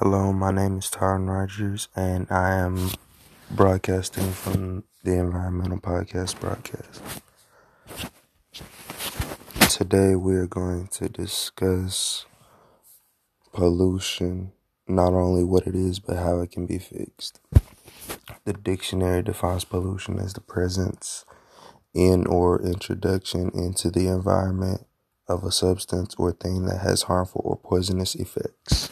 Hello, my name is Tyron Rogers, and I am broadcasting from the Environmental Podcast broadcast. Today, we are going to discuss pollution, not only what it is, but how it can be fixed. The dictionary defines pollution as the presence in or introduction into the environment of a substance or thing that has harmful or poisonous effects.